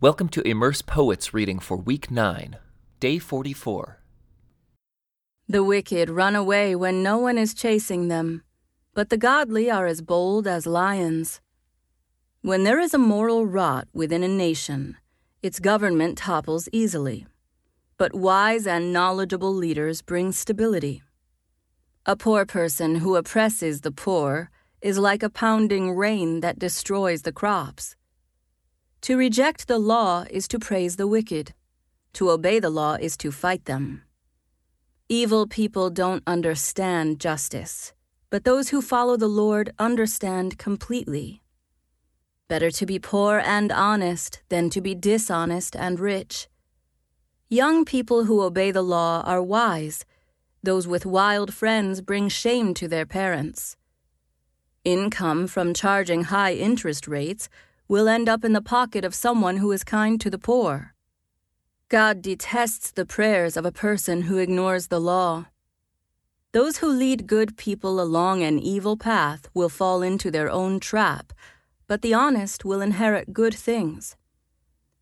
Welcome to Immerse Poets reading for week 9, day 44. The wicked run away when no one is chasing them, but the godly are as bold as lions. When there is a moral rot within a nation, its government topples easily. But wise and knowledgeable leaders bring stability. A poor person who oppresses the poor is like a pounding rain that destroys the crops. To reject the law is to praise the wicked. To obey the law is to fight them. Evil people don't understand justice, but those who follow the Lord understand completely. Better to be poor and honest than to be dishonest and rich. Young people who obey the law are wise. Those with wild friends bring shame to their parents. Income from charging high interest rates will end up in the pocket of someone who is kind to the poor. God detests the prayers of a person who ignores the law. Those who lead good people along an evil path will fall into their own trap, but the honest will inherit good things.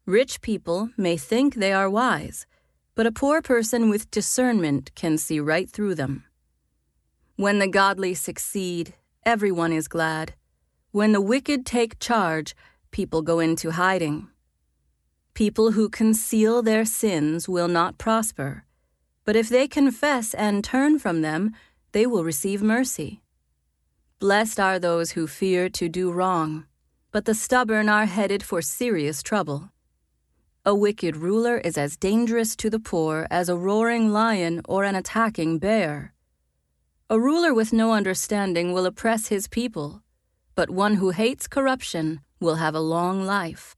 Rich people may think they are wise, but a poor person with discernment can see right through them. When the godly succeed, everyone is glad. When the wicked take charge, people go into hiding. People who conceal their sins will not prosper, but if they confess and turn from them, they will receive mercy. Blessed are those who fear to do wrong, but the stubborn are headed for serious trouble. A wicked ruler is as dangerous to the poor as a roaring lion or an attacking bear. A ruler with no understanding will oppress his people, but one who hates corruption will have a long life.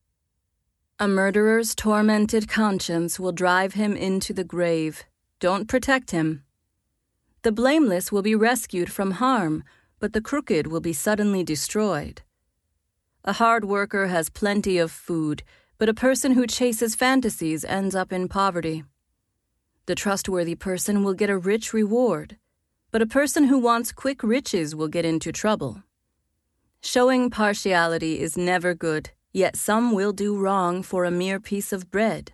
A murderer's tormented conscience will drive him into the grave. Don't protect him. The blameless will be rescued from harm, but the crooked will be suddenly destroyed. A hard worker has plenty of food, but a person who chases fantasies ends up in poverty. The trustworthy person will get a rich reward, but a person who wants quick riches will get into trouble. Showing partiality is never good, yet some will do wrong for a mere piece of bread.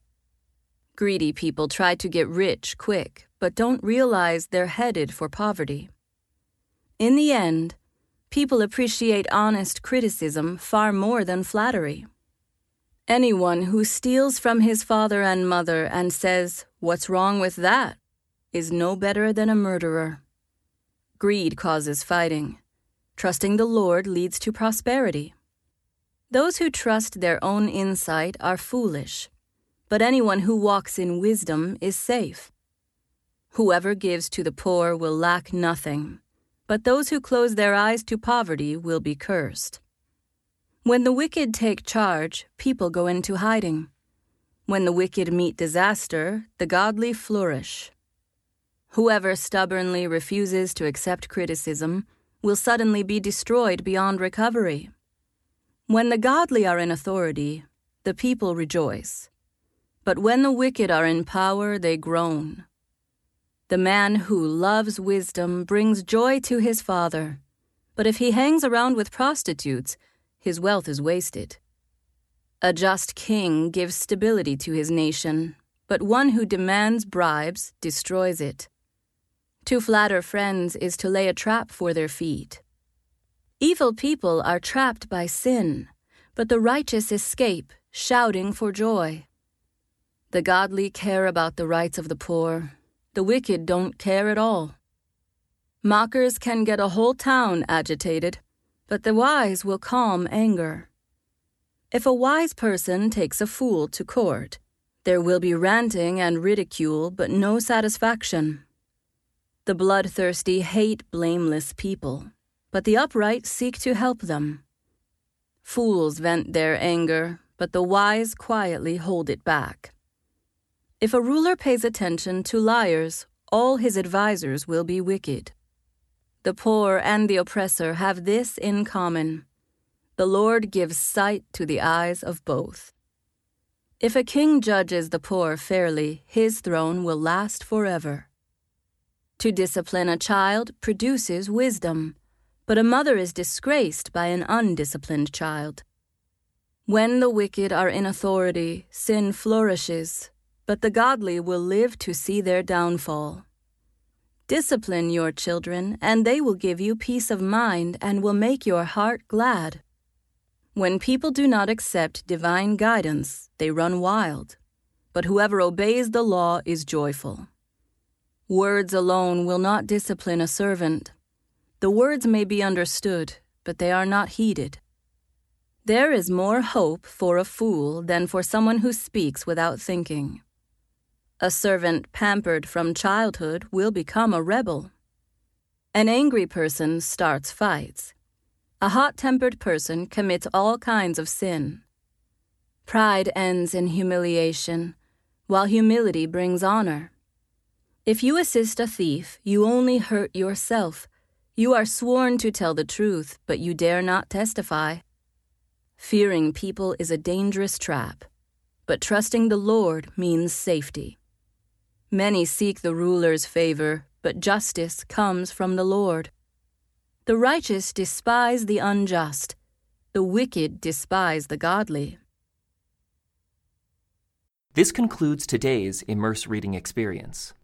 Greedy people try to get rich quick, but don't realize they're headed for poverty. In the end, people appreciate honest criticism far more than flattery. Anyone who steals from his father and mother and says, What's wrong with that? is no better than a murderer. Greed causes fighting. Trusting the Lord leads to prosperity. Those who trust their own insight are foolish, but anyone who walks in wisdom is safe. Whoever gives to the poor will lack nothing, but those who close their eyes to poverty will be cursed. When the wicked take charge, people go into hiding. When the wicked meet disaster, the godly flourish. Whoever stubbornly refuses to accept criticism will suddenly be destroyed beyond recovery. When the godly are in authority, the people rejoice. But when the wicked are in power, they groan. The man who loves wisdom brings joy to his father, but if he hangs around with prostitutes, his wealth is wasted. A just king gives stability to his nation, but one who demands bribes destroys it. To flatter friends is to lay a trap for their feet. Evil people are trapped by sin, but the righteous escape, shouting for joy. The godly care about the rights of the poor, the wicked don't care at all. Mockers can get a whole town agitated, but the wise will calm anger. If a wise person takes a fool to court, there will be ranting and ridicule, but no satisfaction. The bloodthirsty hate blameless people, but the upright seek to help them. Fools vent their anger, but the wise quietly hold it back. If a ruler pays attention to liars, all his advisers will be wicked. The poor and the oppressor have this in common the Lord gives sight to the eyes of both. If a king judges the poor fairly, his throne will last forever. To discipline a child produces wisdom, but a mother is disgraced by an undisciplined child. When the wicked are in authority, sin flourishes, but the godly will live to see their downfall. Discipline your children, and they will give you peace of mind and will make your heart glad. When people do not accept divine guidance, they run wild, but whoever obeys the law is joyful. Words alone will not discipline a servant. The words may be understood, but they are not heeded. There is more hope for a fool than for someone who speaks without thinking. A servant pampered from childhood will become a rebel. An angry person starts fights. A hot tempered person commits all kinds of sin. Pride ends in humiliation, while humility brings honor. If you assist a thief, you only hurt yourself. You are sworn to tell the truth, but you dare not testify. Fearing people is a dangerous trap, but trusting the Lord means safety. Many seek the ruler's favor, but justice comes from the Lord. The righteous despise the unjust, the wicked despise the godly. This concludes today's Immerse Reading Experience.